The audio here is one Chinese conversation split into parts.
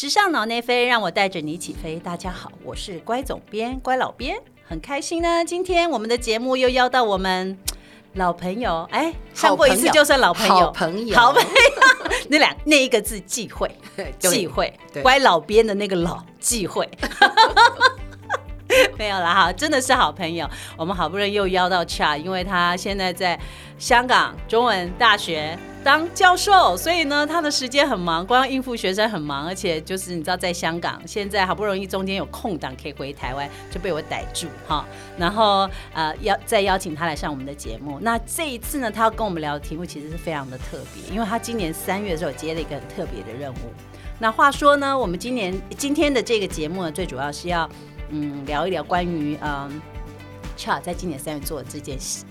时尚脑内飞，让我带着你起飞。大家好，我是乖总编、乖老编，很开心呢。今天我们的节目又邀到我们 老朋友，哎，上过一次就算老朋友，好朋友，好朋友。那两那一个字忌讳，忌讳，乖老编的那个老忌讳。没有了哈，真的是好朋友。我们好不容易又邀到 Cha，因为他现在在香港中文大学当教授，所以呢，他的时间很忙，光应付学生很忙，而且就是你知道，在香港现在好不容易中间有空档可以回台湾，就被我逮住哈。然后呃，邀再邀请他来上我们的节目。那这一次呢，他要跟我们聊的题目其实是非常的特别，因为他今年三月的时候接了一个很特别的任务。那话说呢，我们今年今天的这个节目呢，最主要是要。嗯，聊一聊关于嗯，Cha 在今年三月做的这件事，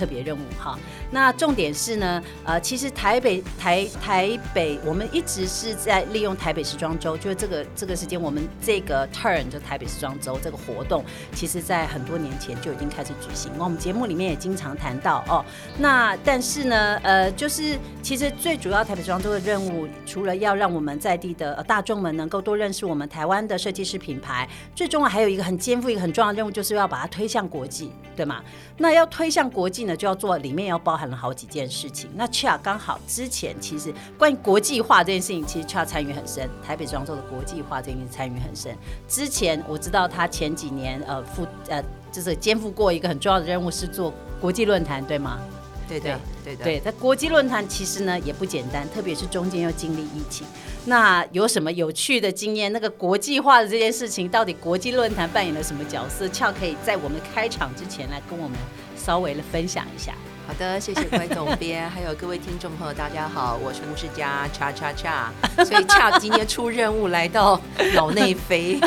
特别任务哈，那重点是呢，呃，其实台北台台北，我们一直是在利用台北时装周，就是这个这个时间，我们这个 turn 就台北时装周这个活动，其实在很多年前就已经开始举行。我们节目里面也经常谈到哦。那但是呢，呃，就是其实最主要台北时装周的任务，除了要让我们在地的大众们能够多认识我们台湾的设计师品牌，最重要还有一个很肩负一个很重要的任务，就是要把它推向国际，对吗？那要推向国际呢？就要做里面要包含了好几件事情。那恰刚好之前其实关于国际化这件事情，其实恰参与很深。台北装周的国际化这件事情参与很深。之前我知道他前几年呃负呃就是肩负过一个很重要的任务，是做国际论坛，对吗？对对对对，在国际论坛其实呢也不简单，特别是中间又经历疫情。那有什么有趣的经验？那个国际化的这件事情，到底国际论坛扮演了什么角色？俏可以在我们开场之前来跟我们稍微的分享一下。好的，谢谢关总编，还有各位听众朋友，大家好，我是吴世佳，叉叉叉。所以恰今天出任务来到脑内飞。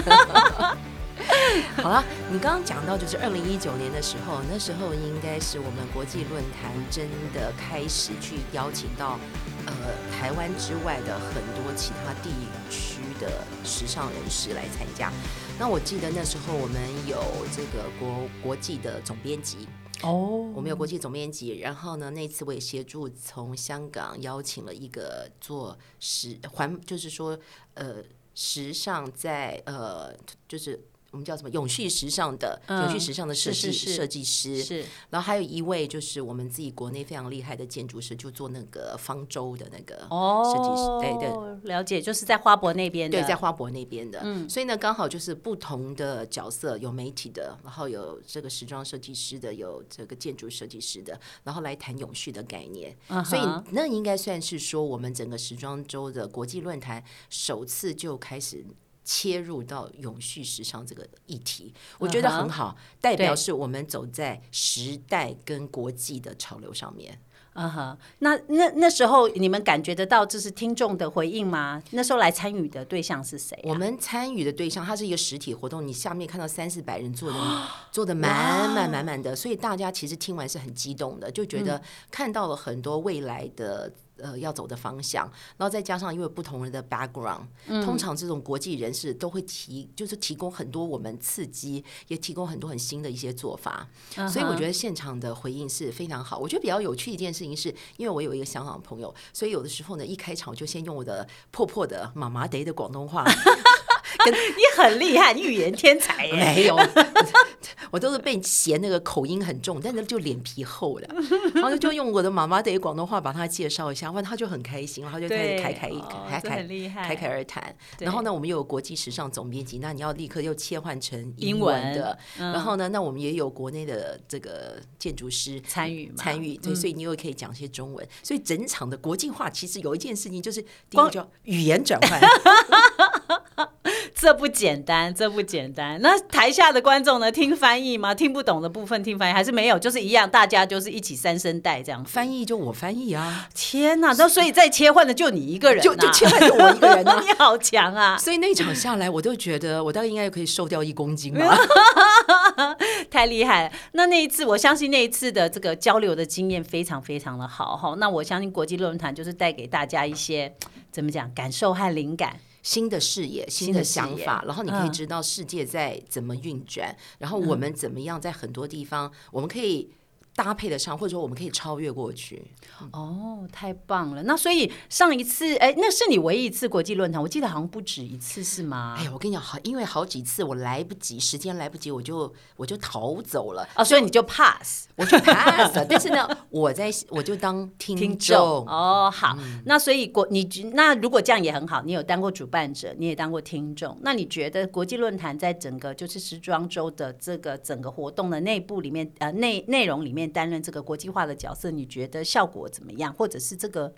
好了，你刚刚讲到就是二零一九年的时候，那时候应该是我们国际论坛真的开始去邀请到呃台湾之外的很多其他地区的时尚人士来参加。那我记得那时候我们有这个国国际的总编辑哦，我们有国际总编辑，然后呢那次我也协助从香港邀请了一个做时环，就是说呃时尚在呃就是。我们叫什么永续时尚的永续时尚的设计设计师，是，然后还有一位就是我们自己国内非常厉害的建筑师，就做那个方舟的那个设计师，对对，了解，就是在花博那边的，对，在花博那边的，嗯，所以呢，刚好就是不同的角色，有媒体的，然后有这个时装设计师的，有这个建筑设计师的，然后来谈永续的概念，所以那应该算是说我们整个时装周的国际论坛首次就开始。切入到永续时尚这个议题，我觉得很好，代表是我们走在时代跟国际的潮流上面。嗯哼，那那那时候你们感觉得到这是听众的回应吗？那时候来参与的对象是谁？我们参与的对象，它是一个实体活动，你下面看到三四百人坐的，坐的满满满满的，所以大家其实听完是很激动的，就觉得看到了很多未来的。呃，要走的方向，然后再加上因为不同人的 background，通常这种国际人士都会提，就是提供很多我们刺激，也提供很多很新的一些做法，所以我觉得现场的回应是非常好。我觉得比较有趣一件事情是，因为我有一个香港朋友，所以有的时候呢，一开场我就先用我的破破的妈妈得的广东话。你很厉害，语言天才。没有，我都是被嫌那个口音很重，但是就脸皮厚的，然后就用我的妈妈的广东话把他介绍一下，完他就很开心，然后就开始开开开开开开而谈。然后呢，我们又有国际时尚总编辑，那你要立刻又切换成英文的。然后呢，那我们也有国内的这个建筑师参与参与，对，所以你又可以讲些中文。所以整场的国际化其实有一件事情就是第一个叫语言转换。这不简单，这不简单。那台下的观众呢？听翻译吗？听不懂的部分听翻译，还是没有？就是一样，大家就是一起三声带这样。翻译就我翻译啊！天哪！那所以再切换的就你一个人，就就切换就我一个人啊！你好强啊！所以那场下来，我都觉得我大概应该可以瘦掉一公斤吧。太厉害了！那那一次，我相信那一次的这个交流的经验非常非常的好哈。那我相信国际论坛就是带给大家一些怎么讲感受和灵感。新的视野、新的想法，然后你可以知道世界在怎么运转，然后我们怎么样在很多地方，我们可以搭配得上，或者说我们可以超越过去。哦，太棒了！那所以上一次，哎，那是你唯一一次国际论坛，我记得好像不止一次，是吗？哎呀，我跟你讲，好，因为好几次我来不及，时间来不及，我就我就逃走了。哦，所以你就 pass，我就 pass。但是呢，我在我就当听众。哦，好，那所以国你那如果这样也很好，你有当过主办者，你也当过听众，那你觉得国际论坛在整个就是时装周的这个整个活动的内部里面，呃，内内容里面担任这个国际化的角色，你觉得效果？怎么样？或者是这个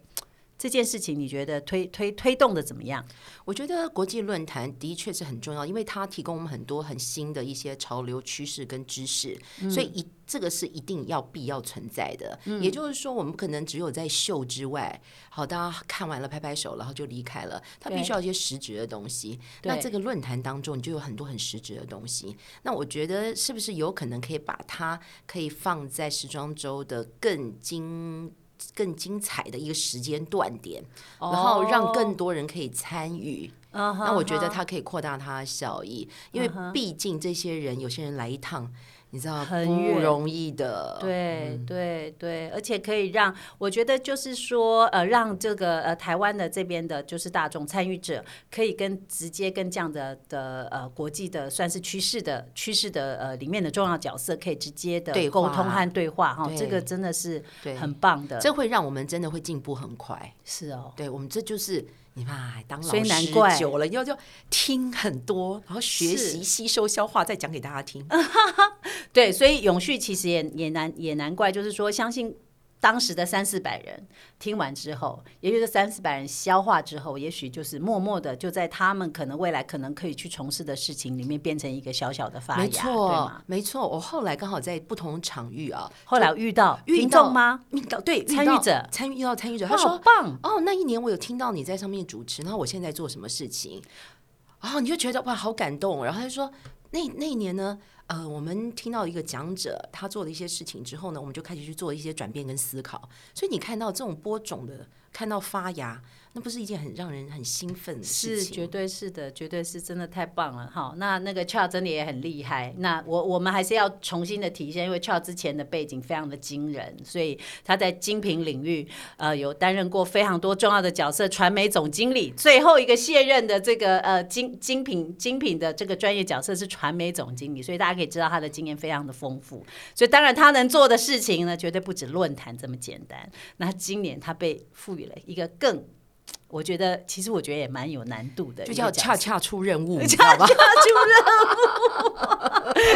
这件事情，你觉得推推推动的怎么样？我觉得国际论坛的确是很重要，因为它提供我们很多很新的一些潮流趋势跟知识，所以一这个是一定要必要存在的。也就是说，我们可能只有在秀之外，好，大家看完了拍拍手，然后就离开了。它必须要一些实质的东西。那这个论坛当中，你就有很多很实质的东西。那我觉得是不是有可能可以把它可以放在时装周的更精？更精彩的一个时间段点，然后让更多人可以参与。那我觉得它可以扩大它的效益，因为毕竟这些人有些人来一趟。你知道很不容易的，对对对，而且可以让我觉得就是说，呃，让这个呃台湾的这边的，就是大众参与者，可以跟直接跟这样的的呃国际的算是趋势的趋势的呃里面的重要角色，可以直接的沟通和对话哈，这个真的是很棒的，这会让我们真的会进步很快。是哦，对我们这就是。你看，当老师久了，要就听很多，然后学习、吸收、消化，再讲给大家听。对，所以永续其实也也难也难怪，就是说相信。当时的三四百人听完之后，也就是三四百人消化之后，也许就是默默的就在他们可能未来可能可以去从事的事情里面变成一个小小的发芽，没错，没错。我后来刚好在不同场域啊，后来遇到听众吗？遇到对参与者，参与遇到参与者，他说棒哦，那一年我有听到你在上面主持，然后我现在做什么事情，哦，你就觉得哇好感动，然后他就说那那一年呢？呃，我们听到一个讲者他做了一些事情之后呢，我们就开始去做一些转变跟思考。所以你看到这种播种的，看到发芽。那不是一件很让人很兴奋的事情，是绝对是的，绝对是真的太棒了哈。那那个 Charles 真的也很厉害。那我我们还是要重新的体现，因为 Charles 之前的背景非常的惊人，所以他在精品领域呃有担任过非常多重要的角色，传媒总经理，最后一个卸任的这个呃精 精品精品的这个专业角色是传媒总经理，所以大家可以知道他的经验非常的丰富。所以当然他能做的事情呢，绝对不止论坛这么简单。那今年他被赋了一个更我觉得，其实我觉得也蛮有难度的，就叫恰恰出任务，恰恰出任务，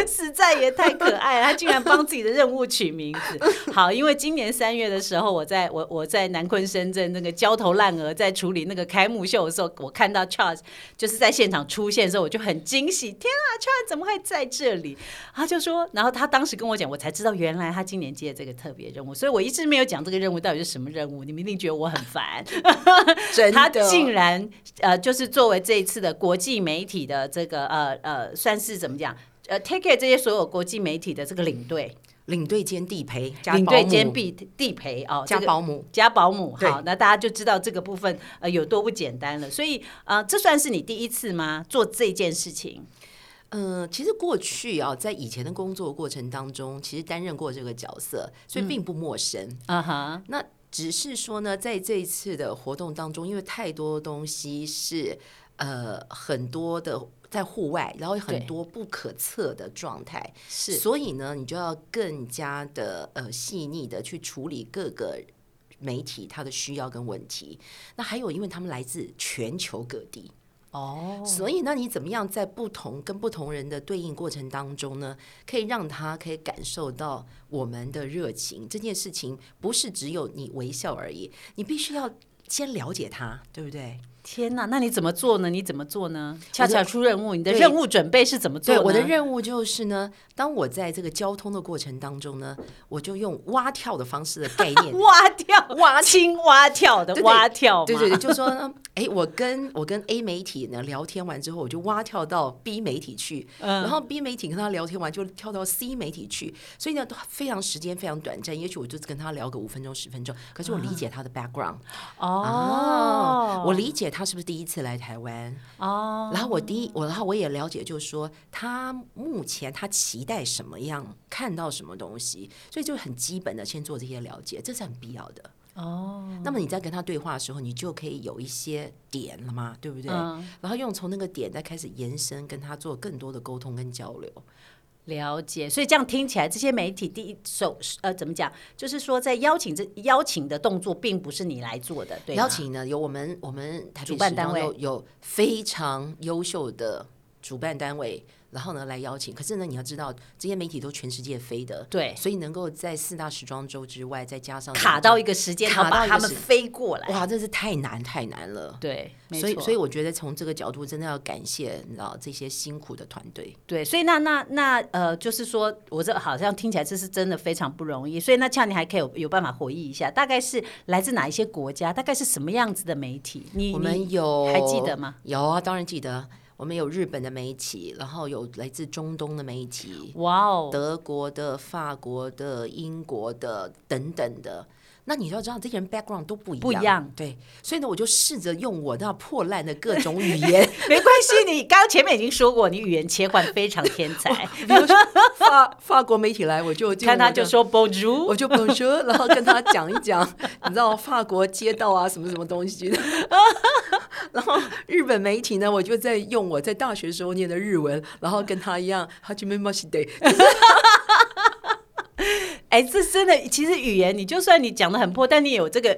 实在也太可爱了。他竟然帮自己的任务取名字。好，因为今年三月的时候，我在我我在南昆深圳那个焦头烂额在处理那个开幕秀的时候，我看到 Charles 就是在现场出现的时候，我就很惊喜。天啊，Charles 怎么会在这里？他就说，然后他当时跟我讲，我才知道原来他今年接这个特别任务，所以我一直没有讲这个任务到底是什么任务。你们一定觉得我很烦。他竟然呃，就是作为这一次的国际媒体的这个呃呃，算是怎么讲？呃，take care 这些所有国际媒体的这个领队，领队兼地陪，领队兼地地陪哦，加保姆，加保姆。好，那大家就知道这个部分呃有多不简单了。所以呃，这算是你第一次吗？做这件事情？嗯，其实过去啊，在以前的工作过程当中，其实担任过这个角色，所以并不陌生。啊哈，那。只是说呢，在这一次的活动当中，因为太多东西是呃很多的在户外，然后很多不可测的状态，是，所以呢，你就要更加的呃细腻的去处理各个媒体它的需要跟问题。那还有，因为他们来自全球各地。哦，所以那你怎么样在不同跟不同人的对应过程当中呢，可以让他可以感受到我们的热情？这件事情不是只有你微笑而已，你必须要先了解他，对不对？天哪，那你怎么做呢？你怎么做呢？恰恰出任务，你的任务准备是怎么做？对，我的任务就是呢，当我在这个交通的过程当中呢，我就用蛙跳的方式的概念，蛙跳、蛙青蛙跳的蛙跳，对对对，就说呢，哎，我跟我跟 A 媒体呢聊天完之后，我就蛙跳到 B 媒体去，然后 B 媒体跟他聊天完就跳到 C 媒体去，所以呢，都非常时间非常短暂，也许我就跟他聊个五分钟十分钟，可是我理解他的 background，哦，我理解。解他是不是第一次来台湾。哦，然后我第一，我然后我也了解，就是说他目前他期待什么样，看到什么东西，所以就很基本的先做这些了解，这是很必要的。哦，那么你在跟他对话的时候，你就可以有一些点了嘛，对不对？嗯然后用从那个点再开始延伸，跟他做更多的沟通跟交流。了解，所以这样听起来，这些媒体第一手呃怎么讲，就是说在邀请这邀请的动作，并不是你来做的，对邀请呢，有我们我们台北主办单位。有有非常优秀的主办单位，然后呢来邀请。可是呢，你要知道这些媒体都全世界飞的，对所以能够在四大时装周之外，再加上卡到一个时间，卡把他们飞过来，哇，真是太难太难了。对，没所以，所以我觉得从这个角度，真的要感谢你知道这些辛苦的团队。对，所以那那那呃，就是说我这好像听起来这是真的非常不容易。所以那恰你还可以有有办法回忆一下，大概是来自哪一些国家，大概是什么样子的媒体？你我你们有还记得吗？有啊，当然记得。我们有日本的媒体，然后有来自中东的媒体，哇哦，德国的、法国的、英国的等等的。那你要知道，这些人 background 都不一样，不一样对。所以呢，我就试着用我那破烂的各种语言，没关系，你刚刚前面已经说过，你语言切换非常天才。比如说法法国媒体来，我就看他就说我 Bonjour，我就 Bonjour，然后跟他讲一讲，你知道法国街道啊，什么什么东西的。然后日本媒体呢，我就在用我在大学时候念的日文，然后跟他一样，哈基梅马西得。哎，这真的，其实语言你就算你讲的很破，但你有这个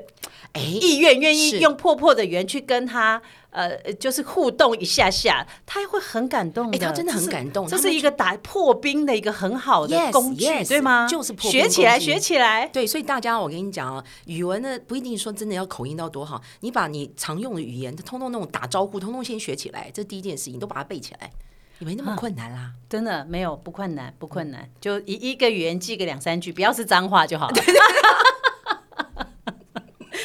哎，意愿，愿意用破破的语言去跟他。呃，就是互动一下下，他会很感动的。哎他真的很感动这是一个打破冰的一个很好的工具 yes，对吗？就是破冰学起来，学起来。对，所以大家，我跟你讲啊，语文呢不一定说真的要口音到多好，你把你常用的语言，通通那种打招呼，通通先学起来，这第一件事情，都把它背起来，也没那么困难啦。真的没有不困难，不困难，就一一个语言记个两三句，不要是脏话就好了。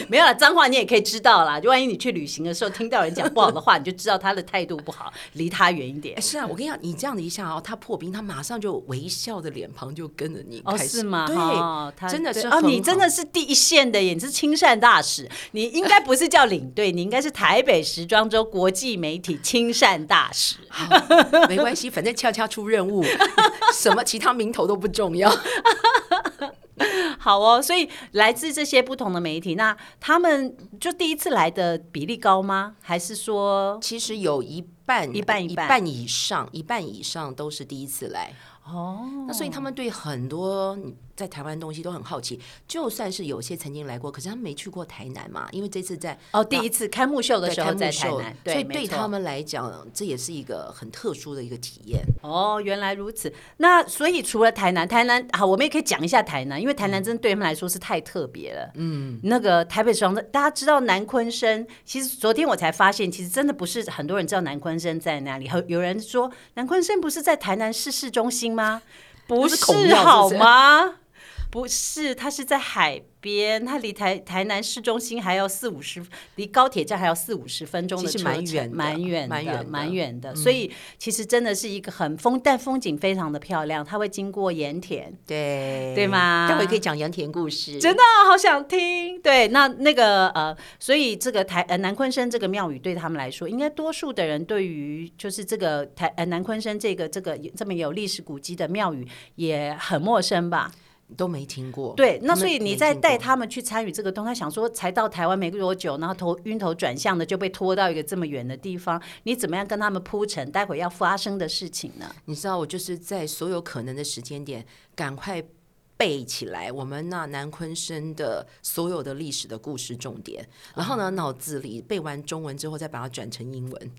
没有了，脏话你也可以知道啦。就万一你去旅行的时候听到人讲不好的话，你就知道他的态度不好，离他远一点哎，。是啊，我跟你讲，你这样的一下哦，他破冰，他马上就微笑的脸庞就跟着你哦，开始，是吗？对，哦他真的是啊你真的是第一线的耶，你是亲善大使，你应该不是叫领队，你应该是台北时装周国际媒体亲善大使。没关系，反正恰恰出任务，什么其他名头都不重要。好哦，所以来自这些不同的媒体，那他们就第一次来的比例高吗？还是说其实有一半、一半一半以上，一半以上都是第一次来。哦？那所以他们对很多在台湾的东西都很好奇，就算是有些曾经来过，可是他们没去过台南嘛，因为这次在哦，第一次开幕秀的对时候在台南，所以对他们来讲，这也是一个很特殊的一个体验。哦，原来如此。那所以除了台南，台南好，我们也可以讲一下台南，因为台南真的对他们来说是太特别了。嗯，那个台北时装，大家知道南昆生，其实昨天我才发现，其实真的不是很多人知道南昆生在哪里。有有人说南昆生不是在台南市市中心吗？不是好是吗？不是，它是在海边，它离台台南市中心还要四五十，离高铁站还要四五十分钟的蛮远蛮远，蛮远蛮远的。所以其实真的是一个很风，但风景非常的漂亮。它会经过盐田，对对吗待会可以讲盐田故事，真的好想听。对，那那个呃，所以这个台呃南昆生这个庙宇对他们来说，应该多数的人对于就是这个台呃南昆生这个这个这么有历史古迹的庙宇也很陌生吧？都没听过。对，那所以你在带他们去参与这个动，他想说才到台湾没多久，然后头晕头转向的就被拖到一个这么远的地方，你怎么样跟他们铺陈待会要发生的事情呢？你知道，我就是在所有可能的时间点，赶快背起来我们那南昆生的所有的历史的故事重点，然后呢，脑子里背完中文之后，再把它转成英文，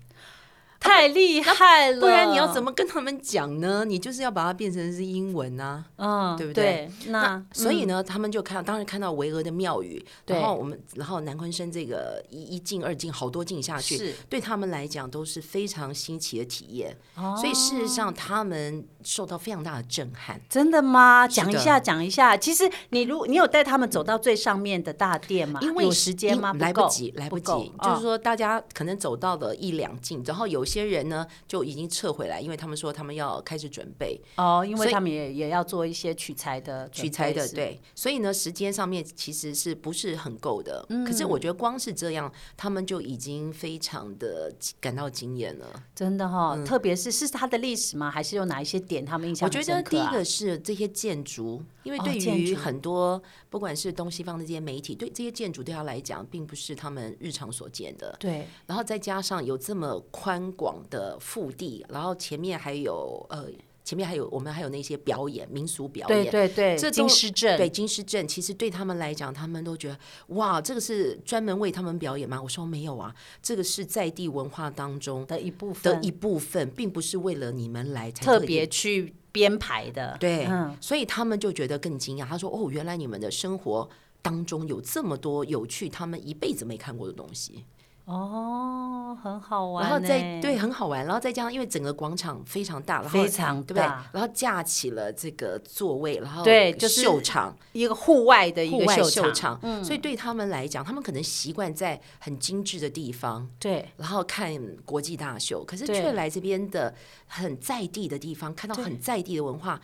太厉害了，不然你要怎么？跟他们讲呢？你就是要把它变成是英文啊。嗯，对不对？那嗯所以呢，他们就看到，当然看到巍峨的庙宇，然后我们，然后南昆生这个一一进二进，好多进下去，是对他们来讲都是非常新奇的体验。哦所以事实上，他们受到非常大的震撼。真的吗？讲一下，讲一下。其实你如你有带他们走到最上面的大殿吗？因为有时间吗？来不及，来不够及。就是哦说，大家可能走到了一两进，然后有些人呢就已经撤回来，因为他们说他们要开始准备。哦，因为他们也也要做一些取材的取材的，对，所以呢时间上面其实是不是很够的？嗯。可是我觉得光是这样，他们就已经非常的感到惊艳了。真的哈、特别是是它的历史吗？还是有哪一些点他们印象我觉得第一个是这些建筑，因为哦对于很多不管是东西方的这些媒体，对这些建筑对他来讲，并不是他们日常所见的。对然后再加上有这么宽广的腹地，然后前面还有呃，前面还有我们还有那些表演民俗表演。对对，这金狮镇对金狮镇，其实对他们来讲，他们都觉得哇，这个是专门为他们表演吗？我说没有啊，这个是在地文化当中的一部分的分，一部分，并不是为了你们来才特别去编排的。对，嗯，所以他们就觉得更惊讶。他说：“哦，原来你们的生活当中有这么多有趣，他们一辈子没看过的东西。哦，很好玩。然后再对，很好玩。然后再加上，因为整个广场非常大，然后非常对不对？然后架起了这个座位，然后对就是秀场、一个户外的一个秀秀场，嗯。所以对他们来讲，他们可能习惯在很精致的地方。”对然后看国际大秀，可是对却来这边的很在地的地方，看到很在地的文化，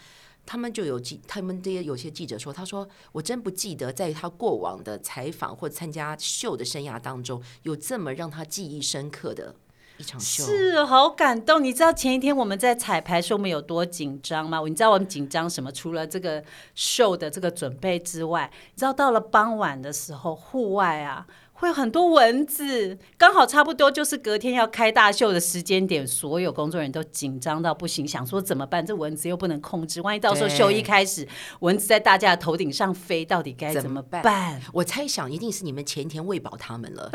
他们就有记，他们这些有些记者说，他说我真不记得在他过往的采访或参加秀的生涯当中，有这么让他记忆深刻的一场秀。是好感动。你知道前一天我们在彩排时候我们有多紧张吗？你知道我们紧张什么？除了这个秀的这个准备之外，你知道到了傍晚的时候，户外啊。会有很多蚊子，刚好差不多就是隔天要开大秀的时间点，所有工作人员都紧张到不行，想说怎么办？这蚊子又不能控制，万一到时候秀一开始，蚊子在大家的头顶上飞，到底该怎么办办？我猜想一定是你们前一天喂饱他们了，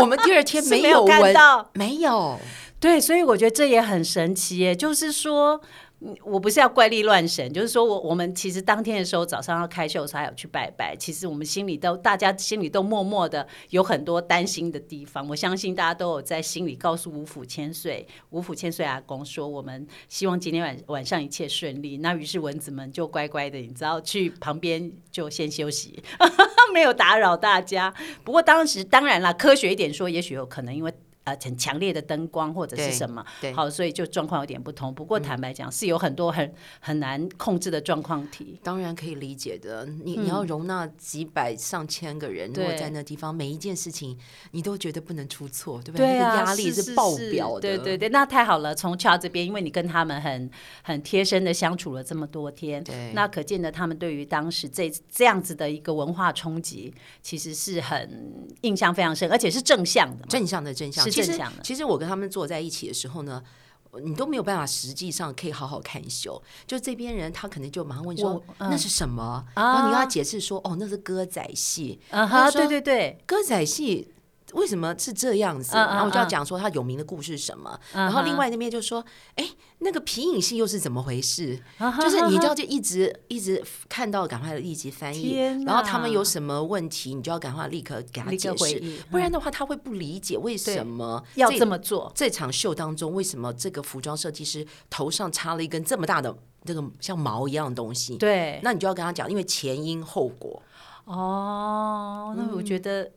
我们第二天 是没有有蚊，看到，没有。对，所以我觉得这也很神奇耶，就是说。我不是要怪力乱神，就是说我我们其实当天的时候早上要开秀才有去拜拜，其实我们心里都大家心里都默默的有很多担心的地方。我相信大家都有在心里告诉五府千岁，五府千岁阿公说，我们希望今天晚晚上一切顺利。那于是蚊子们就乖乖的，你知道去旁边就先休息，没有打扰大家。不过当时当然啦，科学一点说，也许有可能因为。呃，很强烈的灯光或者是什么，对好，所以就状况有点不同。不过坦白讲，是有很多很很难控制的状况题。当然可以理解的，你你要容纳几百上千个人，如果在那地方，每一件事情你都觉得不能出错，对不对？对啊，那个压力是爆表的。对对对，那太好了。从乔这边，因为你跟他们很很贴身的相处了这么多天，对那可见的他们对于当时这这样子的一个文化冲击，其实是很印象非常深，而且是正向的。正向的正向，正向的其实我跟他们坐在一起的时候呢。你都没有办法，实际上可以好好看秀。就这边人，他可能就马上问说：“嗯那是什么？”啊然后你跟他解释说：“哦，那是歌仔戏。啊哈，对对对，歌仔戏为什么是这样子？”然后我就要嗯讲说他有名的故事是什么。嗯然后另外那边就说：“哎，那个皮影戏又是怎么回事？”就是你哈就要就一直一直看到，赶快立即翻译，然后他们有什么问题，你就要赶快立刻给他解释不然的话他会不理解为什么要这么做。这场秀当中，为什么这个服装设计师头上插了一根这么大的这个像毛一样的东西？对，那你就要跟他讲，因为前因后果。哦，那嗯我觉得。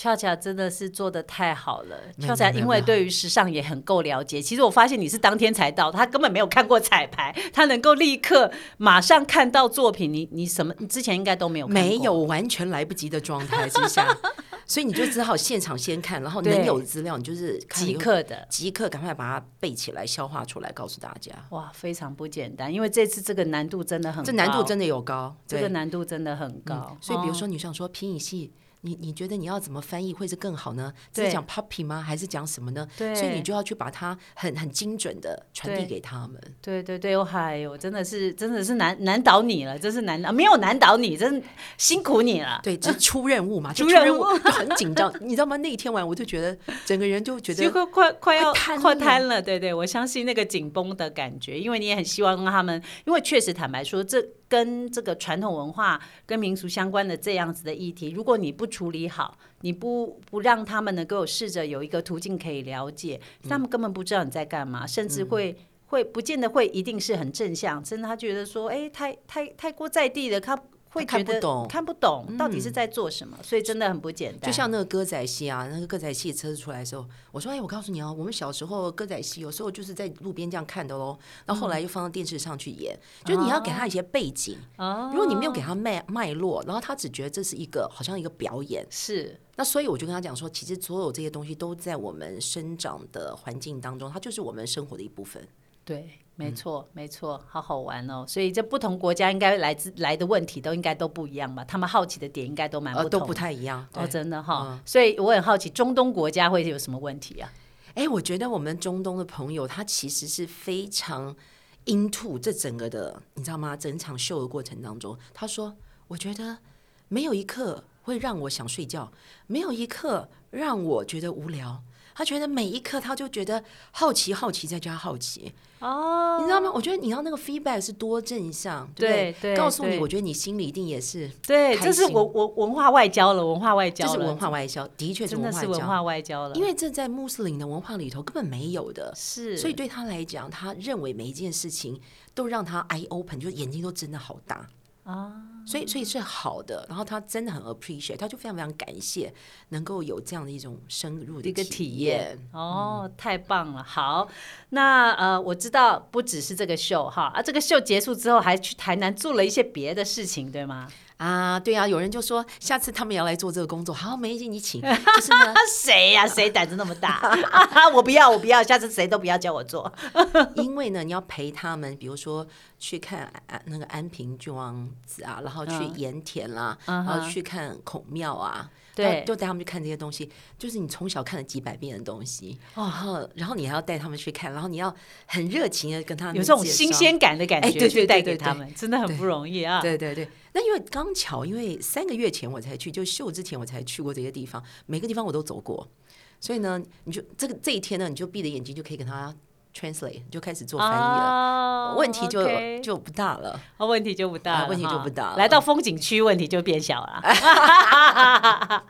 俏俏真的是做的太好了，没有俏俏因为对于时尚也很够了解。其实我发现你是当天才到，他根本没有看过彩排，他能够立刻马上看到作品。你你什么？你之前应该都没有看过没有完全来不及的状态之下，所以你就只好现场先看，然后能有的资料，你就是即刻的。即刻赶快把它背起来、消化出来，告诉大家。哇，非常不简单，因为这次这个难度真的很高，这难度真的有高，这个难度真的很高。所以比如哦说你想说皮影戏。你你觉得你要怎么翻译会是更好呢？是讲 puppy 吗？还是讲什么呢？对所以你就要去把它很很精准的传递对给他们。对对对，嗨呦，真的是真的是难难倒你了，真是难倒，没有难倒你，真辛苦你了。对，这出任务嘛，就出出任任务务就很紧张，你知道吗？那一天晚我就觉得整个人就觉得就快快快要瘫了快瘫了，对对，我相信那个紧绷的感觉，因为你也很希望让他们，因为确实坦白说，这跟这个传统文化跟民俗相关的这样子的议题，如果你不处理好，你不不让他们能够试着有一个途径可以了解，他们根本不知道你在干嘛，甚至会。会不见得会一定是很正向，甚至他觉得说，哎，太太太过在地的，他会看不懂嗯看不懂到底是在做什么，所以真的很不简单。就像那个歌仔戏啊，那个歌仔戏车子出来的时候，我说：“哎，我告诉你哦，我们小时候歌仔戏有时候就是在路边这样看的喽，然后后来又放到电视上去演，就是你要给他一些背景。哦如果你没有给他脉脉络，然后他只觉得这是一个好像一个表演，是那所以我就跟他讲说，其实所有这些东西都在我们生长的环境当中，它就是我们生活的一部分。对，嗯没错，没错，好好玩哦。所以这不同国家应该来自来的问题都应该都不一样吧？他们好奇的点应该都蛮呃，不同的。都不太一样。哦，真的哈。嗯所以我很好奇，中东国家会有什么问题啊？哎，我觉得我们中东的朋友，他其实是非常 into 这整个的，你知道吗？整场秀的过程当中，他说：“我觉得没有一刻会让我想睡觉，没有一刻让我觉得无聊。他觉得每一刻他就觉得好奇，好奇再加好奇。哦，你知道吗？我觉得你要那个 feedback 是多正向，对不对？对告诉你，我觉得你心里一定也是，对，开这是心。我我文化外交了，文化外交了，这是文化外交，的确是真的文化交，是文化外交了，因为这在穆斯林的文化里头根本没有的。是，所以对他来讲，他认为每一件事情都让他 eye open，就是眼睛都睁的好大啊，所以所以是好的。然后他真的很 appreciate，他就非常非常感谢能够有这样的一种深入的一个体体验。哦，太棒了！好，那呃，我知道不只是这个秀哈啊，这个秀结束之后还去台南做了一些别的事情，对吗？啊，对啊，有人就说下次他们也要来做这个工作，好，没事，你请。就是呢，啊，谁呀、谁胆子那么大？我不要，我不要，下次谁都不要叫我做。因为呢，你要陪他们，比如说去看安那个安平郡王子啊，然后去嗯盐田啦，嗯然后去看孔庙啊，对就带他们去看这些东西，就是你从小看了几百遍的东西，然后然后你还要带他们去看，然后你要很热情的跟他们有这种新鲜感的感觉去带对对带给他们，真的很不容易啊。对对对，那因为刚巧，因为三个月前我才去，就秀之前我才去过这些地方，每个地方我都走过，所以呢，你就这个这一天呢，你就闭着眼睛就可以跟他 translate，就开始做翻译了，哦问题就就不大了。哦，问题就不大问题就不大了来到风景区，问题就变小了。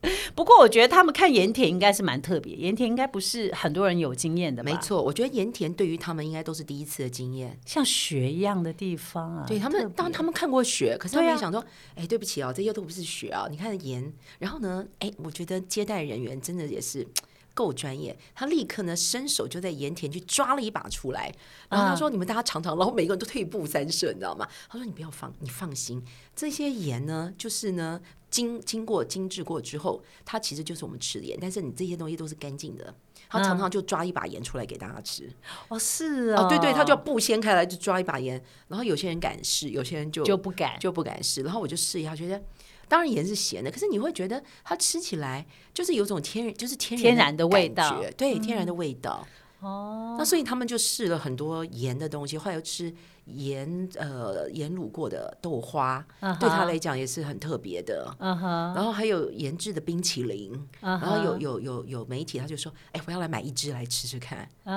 不过我觉得他们看盐田应该是蛮特别，盐田应该不是很多人有经验的？没，错，我觉得盐田对于他们应该都是第一次的经验。像雪一样的地方啊。对他们，当他们看过雪，可是他们也想说，哎、对不起哦，这些都不是雪啊，你看盐。然后呢，哎，我觉得接待人员真的也是够专业，他立刻呢伸手就在盐田去抓了一把出来，然后他说：“你们大家尝尝。”然后每个人都退步三舍，你知道吗？他说：“你不要放，你放心，这些盐呢，就是呢。”经经过精制过之后，它其实就是我们吃的盐，但是你这些东西都是干净的。他常常就抓一把盐出来给大家吃。哦，是啊、哦，对对，他就要布掀开来就抓一把盐，然后有些人敢试，有些人就就不敢。就不敢试。然后我就试一下，觉得当然盐是咸的，可是你会觉得它吃起来就是有种天然，就是天天然的味道。对，天然的味道。哦，那所以他们就试了很多盐的东西，后来又吃盐呃盐卤过的豆花，嗯对他哼来讲也是很特别的。嗯哼，然后还有盐制的冰淇淋，嗯然后有有有有媒体他就说，哎，我要来买一支来吃吃看。啊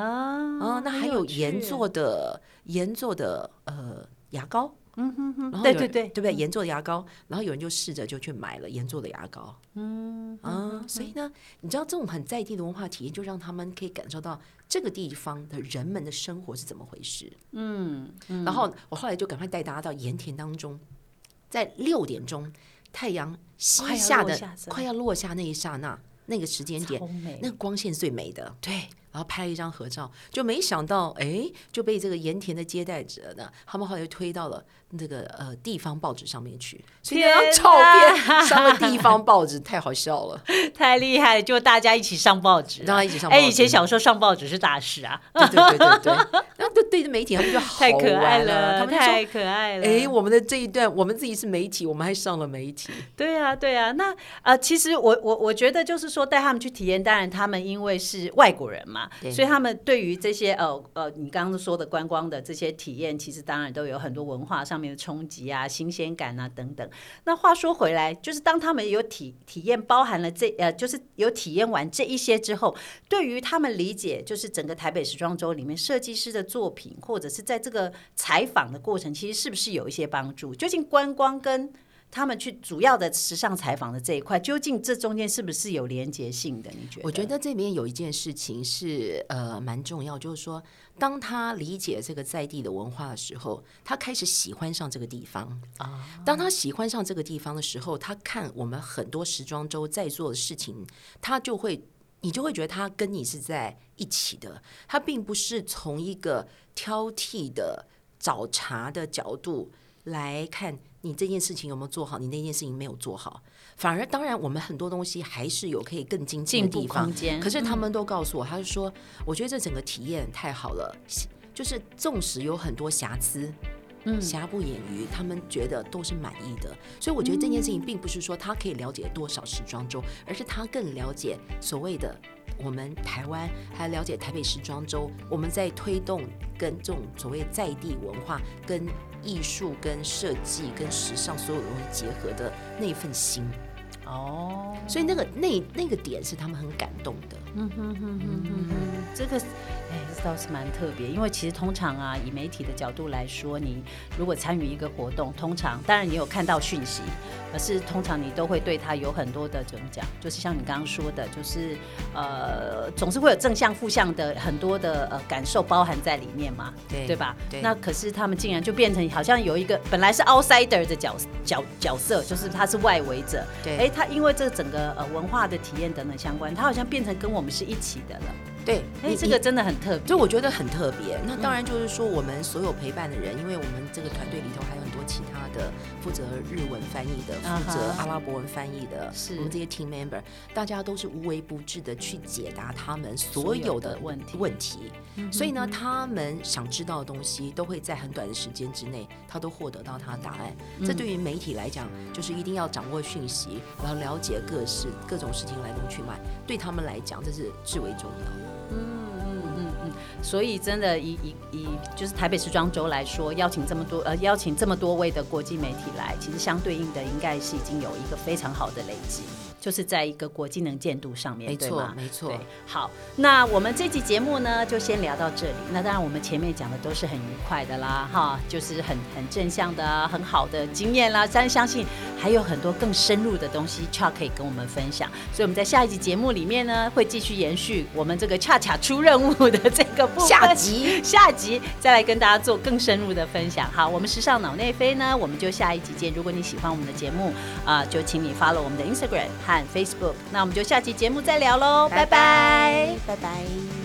啊，那很还有趣。盐做的盐做的呃牙膏，嗯哼哼，对对对对不对？盐做的牙膏，然后有人就试着就去买了盐做的牙膏，嗯啊，所以呢，你知道这种很在地的文化体验，就让他们可以感受到这个地方的人们的生活是怎么回事。嗯，嗯。然后我后来就赶快带大家到盐田当中，在六点钟太阳西快下的快要落下那一刹那，那个时间点那个光线是最美的，对。然后拍了一张合照，就没想到，哎，就被这个盐田的接待者呢，他们后来就推到了那个呃地方报纸上面去，所以那天张照片 上了地方报纸，太好笑了，太厉害了，就大家一起上报纸啊，让他一起上报哎，纸。以前小时候上报纸是大事啊，对对对对对，对着媒体，他们就好太可爱了，他们太可爱了。哎，我们的这一段，我们自己是媒体，我们还上了媒体。对啊，对啊，那呃，其实我我我觉得就是说带他们去体验，当然他们因为是外国人嘛，所以他们对于这些呃呃你刚刚说的观光的这些体验，其实当然都有很多文化上面的冲击啊、新鲜感啊等等。那话说回来，就是当他们有体体验包含了这呃，就是有体验完这一些之后，对于他们理解，就是整个台北时装周里面设计师的作品，或者是在这个采访的过程，其实是不是有一些帮助？究竟观光跟他们去主要的时尚采访的这一块，究竟这中间是不是有连结性的？你觉得？我觉得这边有一件事情是呃蛮重要，就是说，当他理解这个在地的文化的时候，他开始喜欢上这个地方啊。当他喜欢上这个地方的时候，他看我们很多时装周在做的事情，他就会，你就会觉得他跟你是在一起的，他并不是从一个挑剔的找茬的角度来看。你这件事情有没有做好？你那件事情没有做好，反而当然，我们很多东西还是有可以更精进的地方。可是他们都告诉我，他是说，我觉得这整个体验太好了，就是纵使有很多瑕疵，嗯，瑕不掩瑜，他们觉得都是满意的。所以我觉得这件事情并不是说他可以了解多少时装周，而是他更了解所谓的。我们台湾还了解台北时装周，我们在推动跟这种所谓在地文化、跟艺术、跟设计、跟时尚所有东西结合的那份心。哦，所以那个那那个点是他们很感动的。嗯哼哼哼哼哼，这个。哎，这倒是蛮特别，因为其实通常啊，以媒体的角度来说，你如果参与一个活动，通常当然你有看到讯息，可是通常你都会对他有很多的怎么讲，就是像你刚刚说的，就是呃，总是会有正向、负向的很多的呃感受包含在里面嘛，对对吧？那可是他们竟然就变成好像有一个本来是 outsider 的角角角色，就是他是外围者，对，哎，他因为这整个呃文化的体验等等相关，他好像变成跟我们是一起的了。对，哎，这个真的很特别，就我觉得很特别。那当然就是说，我们所有陪伴的人，因为我们这个团队里头还有很多其他的负责日文翻译的、负责阿拉伯文翻译的，是我们这些 team member，大家都是无微不至的去解答他们所有的问题。问题，所以呢，他们想知道的东西，都会在很短的时间之内，他都获得到他的答案。这对于媒体来讲，就是一定要掌握讯息，然后了解各式各种事情来龙去脉，对他们来讲，这是至为重要。嗯嗯嗯嗯，所以真的以以以就是台北时装周来说，邀请这么多呃邀请这么多位的国际媒体来，其实相对应的应该是已经有一个非常好的累积。就是在一个国际能见度上面，没错，没错。好，那我们这期节目呢，就先聊到这里。那当然，我们前面讲的都是很愉快的啦，哈，就是很很正向的、很好的经验啦。但相信还有很多更深入的东西，恰可以跟我们分享。所以我们在下一集节目里面呢，会继续延续我们这个恰恰出任务的这个部分，下集 下集再来跟大家做更深入的分享。好，我们时尚脑内飞呢，我们就下一集见。如果你喜欢我们的节目啊，就请你 follow 我们的 Instagram。和 Facebook，那我们就下期节目再聊喽，拜拜，拜拜。